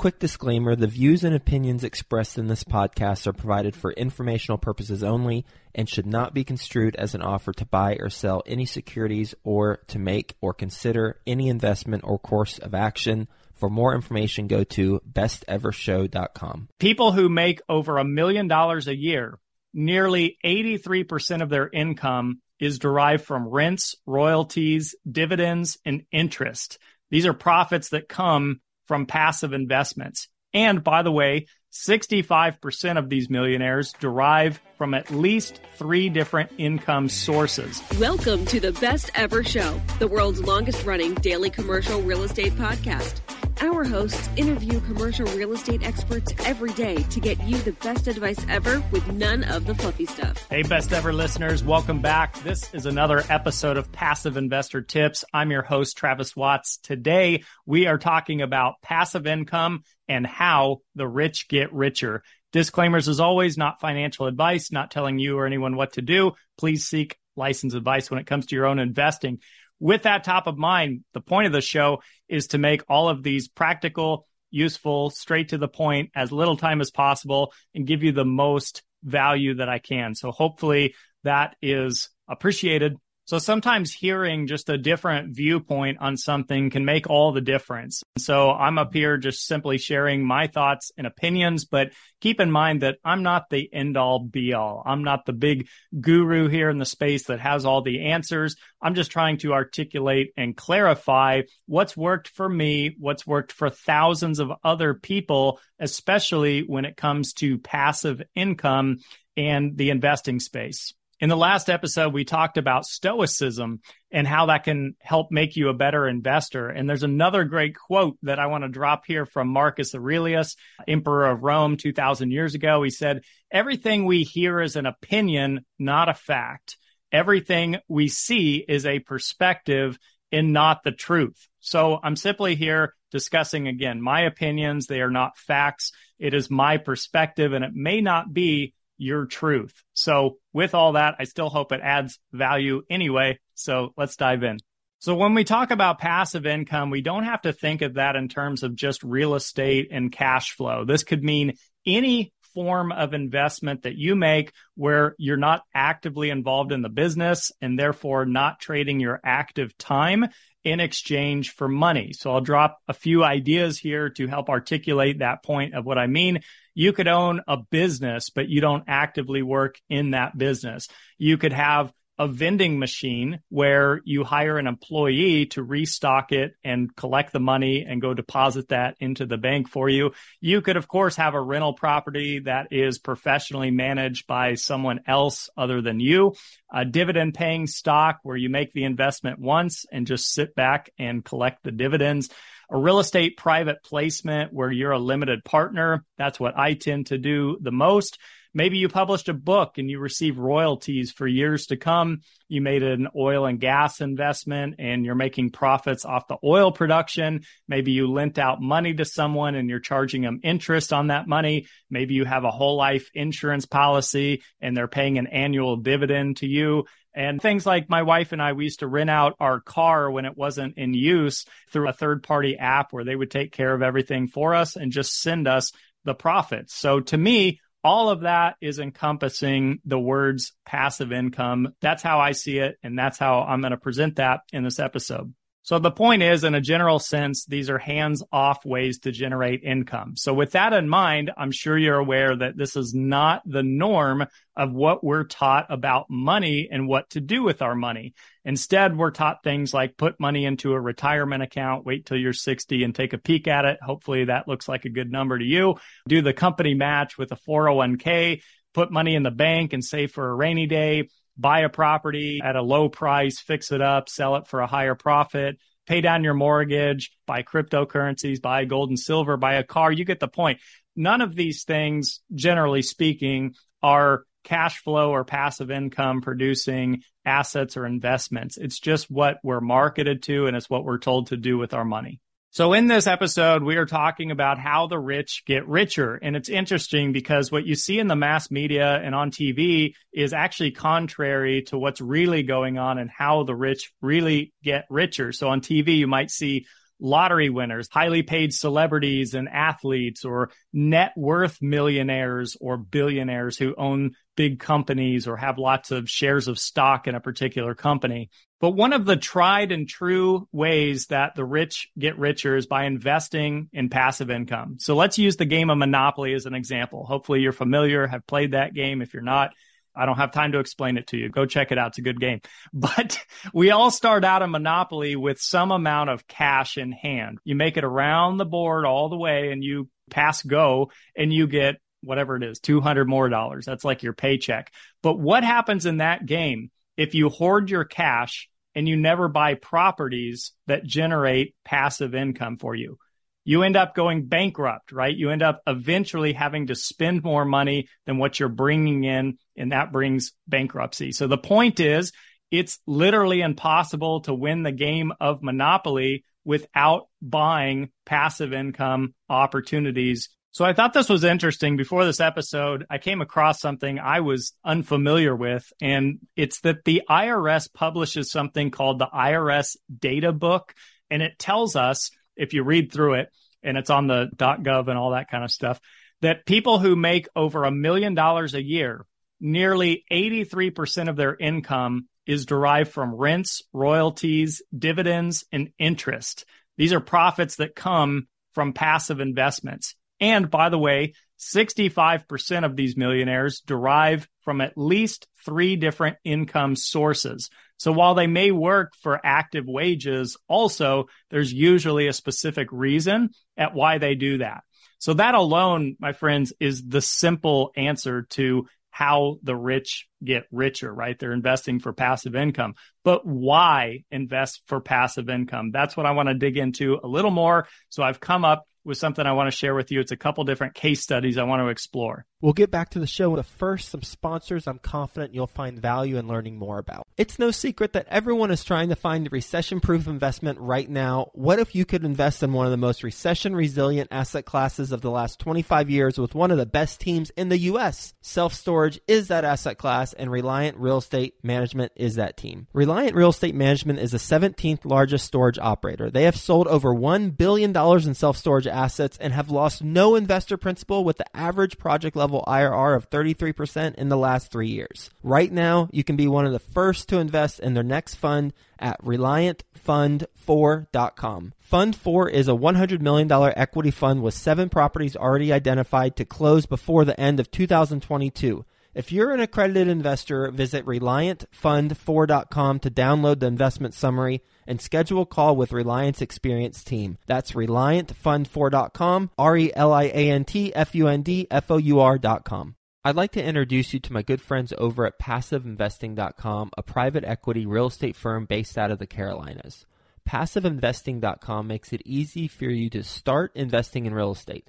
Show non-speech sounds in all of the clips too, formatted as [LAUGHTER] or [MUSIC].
Quick disclaimer the views and opinions expressed in this podcast are provided for informational purposes only and should not be construed as an offer to buy or sell any securities or to make or consider any investment or course of action. For more information, go to bestevershow.com. People who make over a million dollars a year, nearly 83% of their income is derived from rents, royalties, dividends, and interest. These are profits that come from passive investments. And by the way, 65% of these millionaires derive from at least three different income sources. Welcome to the Best Ever Show, the world's longest running daily commercial real estate podcast. Our hosts interview commercial real estate experts every day to get you the best advice ever with none of the fluffy stuff. Hey, best ever listeners, welcome back. This is another episode of Passive Investor Tips. I'm your host, Travis Watts. Today, we are talking about passive income and how the rich get richer. Disclaimers as always, not financial advice, not telling you or anyone what to do. Please seek license advice when it comes to your own investing with that top of mind, the point of the show is to make all of these practical, useful, straight to the point, as little time as possible, and give you the most value that I can. So hopefully that is appreciated so sometimes hearing just a different viewpoint on something can make all the difference. So I'm up here just simply sharing my thoughts and opinions, but keep in mind that I'm not the end all be all. I'm not the big guru here in the space that has all the answers. I'm just trying to articulate and clarify what's worked for me, what's worked for thousands of other people, especially when it comes to passive income and the investing space. In the last episode, we talked about stoicism and how that can help make you a better investor. And there's another great quote that I want to drop here from Marcus Aurelius, Emperor of Rome 2000 years ago. He said, everything we hear is an opinion, not a fact. Everything we see is a perspective and not the truth. So I'm simply here discussing again my opinions. They are not facts. It is my perspective and it may not be your truth. So with all that, I still hope it adds value anyway. So let's dive in. So when we talk about passive income, we don't have to think of that in terms of just real estate and cash flow. This could mean any form of investment that you make where you're not actively involved in the business and therefore not trading your active time. in exchange for money. So I'll drop a few ideas here to help articulate that point of what I mean. You could own a business, but you don't actively work in that business. You could have a vending machine where you hire an employee to restock it and collect the money and go deposit that into the bank for you. You could, of course, have a rental property that is professionally managed by someone else other than you, a dividend paying stock where you make the investment once and just sit back and collect the dividends a real estate private placement where you're a limited partner. That's what I tend to do the most. Maybe you published a book and you receive royalties for years to come. You made an oil and gas investment and you're making profits off the oil production. Maybe you lent out money to someone and you're charging them interest on that money. Maybe you have a whole life insurance policy and they're paying an annual dividend to you. And things like my wife and I, we used to rent out our car when it wasn't in use through a third party app where they would take care of everything for us and just send us the profits. So to me, all of that is encompassing the words passive income. That's how I see it. And that's how I'm going to present that in this episode. So the point is, in a general sense, these are hands off ways to generate income. So with that in mind, I'm sure you're aware that this is not the norm of what we're taught about money and what to do with our money. Instead, we're taught things like put money into a retirement account, wait till you're 60 and take a peek at it. Hopefully that looks like a good number to you. Do the company match with a 401k, put money in the bank and save for a rainy day buy a property at a low price, fix it up, sell it for a higher profit, pay down your mortgage, buy cryptocurrencies, buy gold and silver, buy a car. You get the point. None of these things, generally speaking, are cash flow or passive income producing assets or investments. It's just what we're marketed to and it's what we're told to do with our money. So in this episode, we are talking about how the rich get richer. And it's interesting because what you see in the mass media and on TV is actually contrary to what's really going on and how the rich really get richer. So on TV, you might see lottery winners, highly paid celebrities and athletes, or net worth millionaires or billionaires who own big companies or have lots of shares of stock in a particular company. But one of the tried and true ways that the rich get richer is by investing in passive income. So let's use the game of Monopoly as an example. Hopefully you're familiar, have played that game. If you're not, I don't have time to explain it to you. Go check it out. It's a good game. [LAUGHS] But we all start out in Monopoly with some amount of cash in hand. You make it around the board all the way and you pass go and you get whatever it is, 200 more dollars. That's like your paycheck. But what happens in that game if you hoard your cash and you never buy properties that generate passive income for you. You end up going bankrupt, right? You end up eventually having to spend more money than what you're bringing in, and that brings bankruptcy. So the point is, it's literally impossible to win the game of Monopoly without buying passive income opportunities so I thought this was interesting. Before this episode, I came across something I was unfamiliar with, and it's that the IRS publishes something called the IRS Data Book, and it tells us, if you read through it, and it's on the .gov and all that kind of stuff, that people who make over a million dollars a year, nearly 83% of their income is derived from rents, royalties, dividends, and interest. These are profits that come from passive investments. And by the way, 65% of these millionaires derive from at least three different income sources. So while they may work for active wages, also there's usually a specific reason at why they do that. So that alone, my friends, is the simple answer to how the rich get richer, right? They're investing for passive income. But why invest for passive income? That's what I want to dig into a little more. So I've come up with something I want to share with you. It's a couple different case studies I want to explore. We'll get back to the show. But first, some sponsors I'm confident you'll find value in learning more about. It's no secret that everyone is trying to find a recession proof investment right now. What if you could invest in one of the most recession resilient asset classes of the last 25 years with one of the best teams in the U.S.? Self storage is that asset class, and Reliant Real Estate Management is that team. Reliant Real Estate Management is the 17th largest storage operator. They have sold over $1 billion in self storage assets and have lost no investor principal with the average project level IRR of 33% in the last three years. Right now, you can be one of the first to invest in their next fund at ReliantFund4.com. Fund 4 is a $100 million equity fund with seven properties already identified to close before the end of 2022. If you're an accredited investor, visit ReliantFund4.com to download the investment summary and schedule a call with Reliant's experienced team. That's ReliantFund4.com, R E L I A N T F U N D F O U R.com. I'd like to introduce you to my good friends over at PassiveInvesting.com, a private equity real estate firm based out of the Carolinas. PassiveInvesting.com makes it easy for you to start investing in real estate.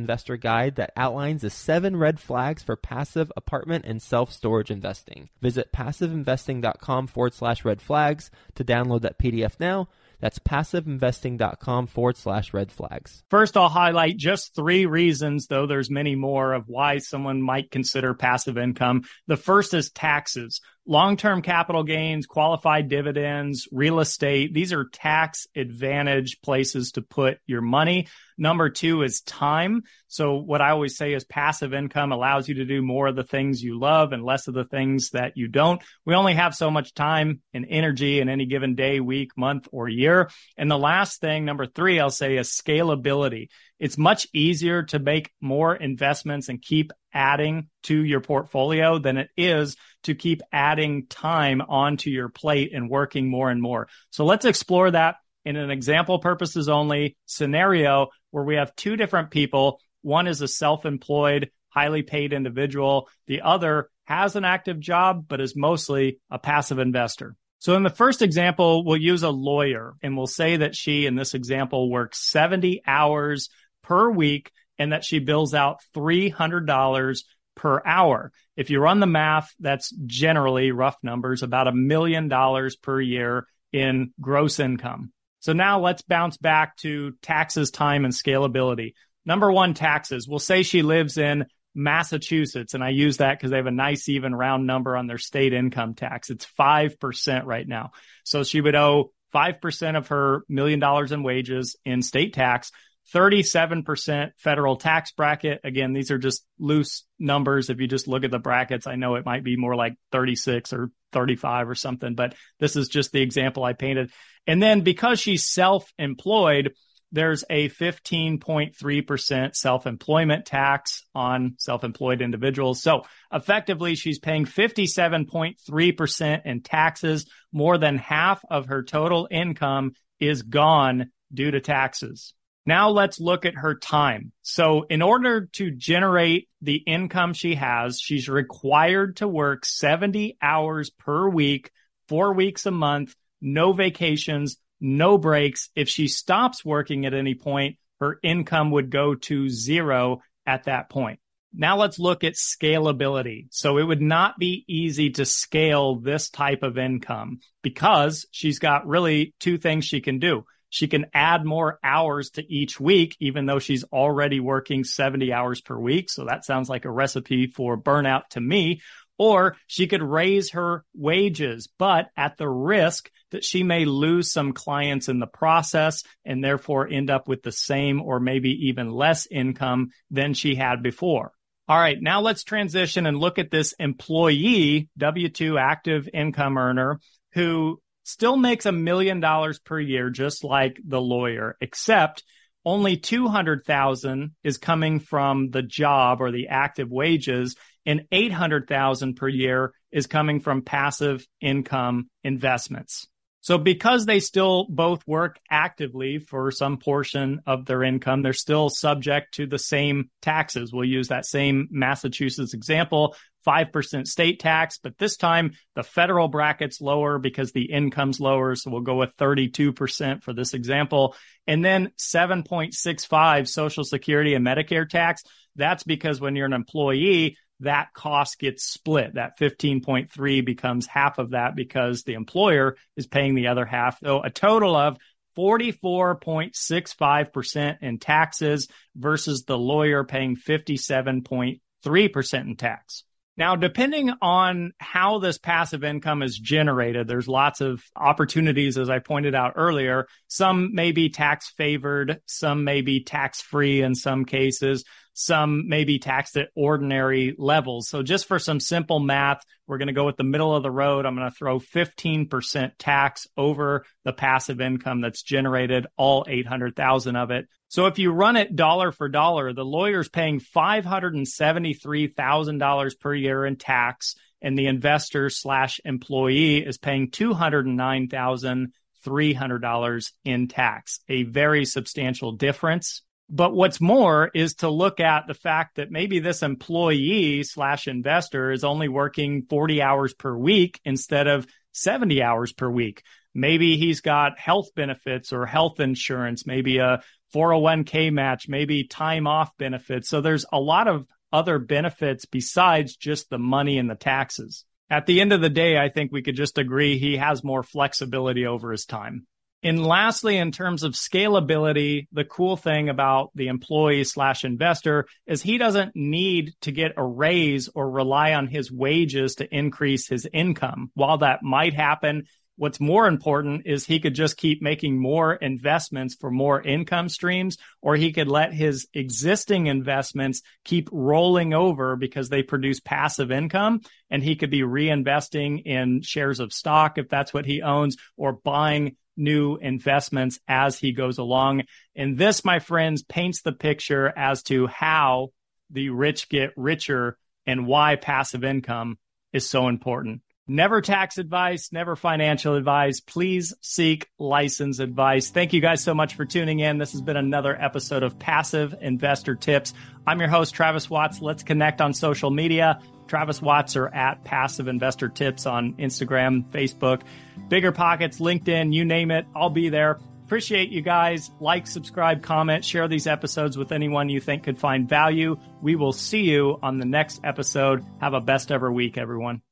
investor guide that outlines the seven red flags for passive apartment and self storage investing. Visit passiveinvesting.com forward slash red flags to download that PDF now. That's passiveinvesting.com forward slash red flags. First, I'll highlight just three reasons, though there's many more, of why someone might consider passive income. The first is taxes. Long term capital gains, qualified dividends, real estate. These are tax advantage places to put your money. Number two is time. So, what I always say is passive income allows you to do more of the things you love and less of the things that you don't. We only have so much time and energy in any given day, week, month, or year. And the last thing, number three, I'll say is scalability. It's much easier to make more investments and keep adding to your portfolio than it is to keep adding time onto your plate and working more and more. So let's explore that in an example purposes only scenario where we have two different people. One is a self employed, highly paid individual. The other has an active job, but is mostly a passive investor. So in the first example, we'll use a lawyer and we'll say that she, in this example, works 70 hours per week and that she bills out $300 per hour. If you run the math, that's generally rough numbers, about a million dollars per year in gross income. So now let's bounce back to taxes, time, and scalability. Number one, taxes. We'll say she lives in Massachusetts, and I use that because they have a nice even round number on their state income tax. It's 5% right now. So she would owe 5% of her million dollars in wages in state tax. 37% federal tax bracket. Again, these are just loose numbers. If you just look at the brackets, I know it might be more like 36 or 35 or something, but this is just the example I painted. And then because she's self employed, there's a 15.3% self employment tax on self employed individuals. So effectively, she's paying 57.3% in taxes. More than half of her total income is gone due to taxes. Now let's look at her time. So in order to generate the income she has, she's required to work 70 hours per week, four weeks a month, no vacations, no breaks. If she stops working at any point, her income would go to zero at that point. Now let's look at scalability. So it would not be easy to scale this type of income because she's got really two things she can do. She can add more hours to each week, even though she's already working 70 hours per week. So that sounds like a recipe for burnout to me. Or she could raise her wages, but at the risk that she may lose some clients in the process and therefore end up with the same or maybe even less income than she had before. All right, now let's transition and look at this employee, W 2 active income earner, who still makes a million dollars per year, just like the lawyer, except only 200,000 is coming from the job or the active wages and 800,000 per year is coming from passive income investments. So because they still both work actively for some portion of their income, they're still subject to the same taxes. We'll use that same Massachusetts example, 5% state tax, but this time the federal bracket's lower because the income's lower. So we'll go with 32% for this example. And then 7.65 social security and Medicare tax. That's because when you're an employee, that cost gets split. That 15.3 becomes half of that because the employer is paying the other half. So a total of 44.65% in taxes versus the lawyer paying 57.3% in tax. Now, depending on how this passive income is generated, there's lots of opportunities, as I pointed out earlier. Some may be tax favored, some may be tax free in some cases, some may be taxed at ordinary levels. So, just for some simple math, we're going to go with the middle of the road. I'm going to throw 15% tax over the passive income that's generated, all 800,000 of it. So if you run it dollar for dollar, the lawyer's paying $573,000 per year in tax and the investor slash employee is paying $209,300 in tax, a very substantial difference. But what's more is to look at the fact that maybe this employee slash investor is only working 40 hours per week instead of 70 hours per week. Maybe he's got health benefits or health insurance, maybe a 401k match, maybe time off benefits. So there's a lot of other benefits besides just the money and the taxes. At the end of the day, I think we could just agree he has more flexibility over his time. And lastly, in terms of scalability, the cool thing about the employee slash investor is he doesn't need to get a raise or rely on his wages to increase his income. While that might happen, What's more important is he could just keep making more investments for more income streams, or he could let his existing investments keep rolling over because they produce passive income. And he could be reinvesting in shares of stock if that's what he owns, or buying new investments as he goes along. And this, my friends, paints the picture as to how the rich get richer and why passive income is so important. Never tax advice, never financial advice. Please seek license advice. Thank you guys so much for tuning in. This has been another episode of Passive Investor Tips. I'm your host, Travis Watts. Let's connect on social media. Travis Watts or at Passive Investor Tips on Instagram, Facebook, Bigger Pockets, LinkedIn, you name it. I'll be there. Appreciate you guys. Like, subscribe, comment, share these episodes with anyone you think could find value. We will see you on the next episode. Have a best ever week, everyone.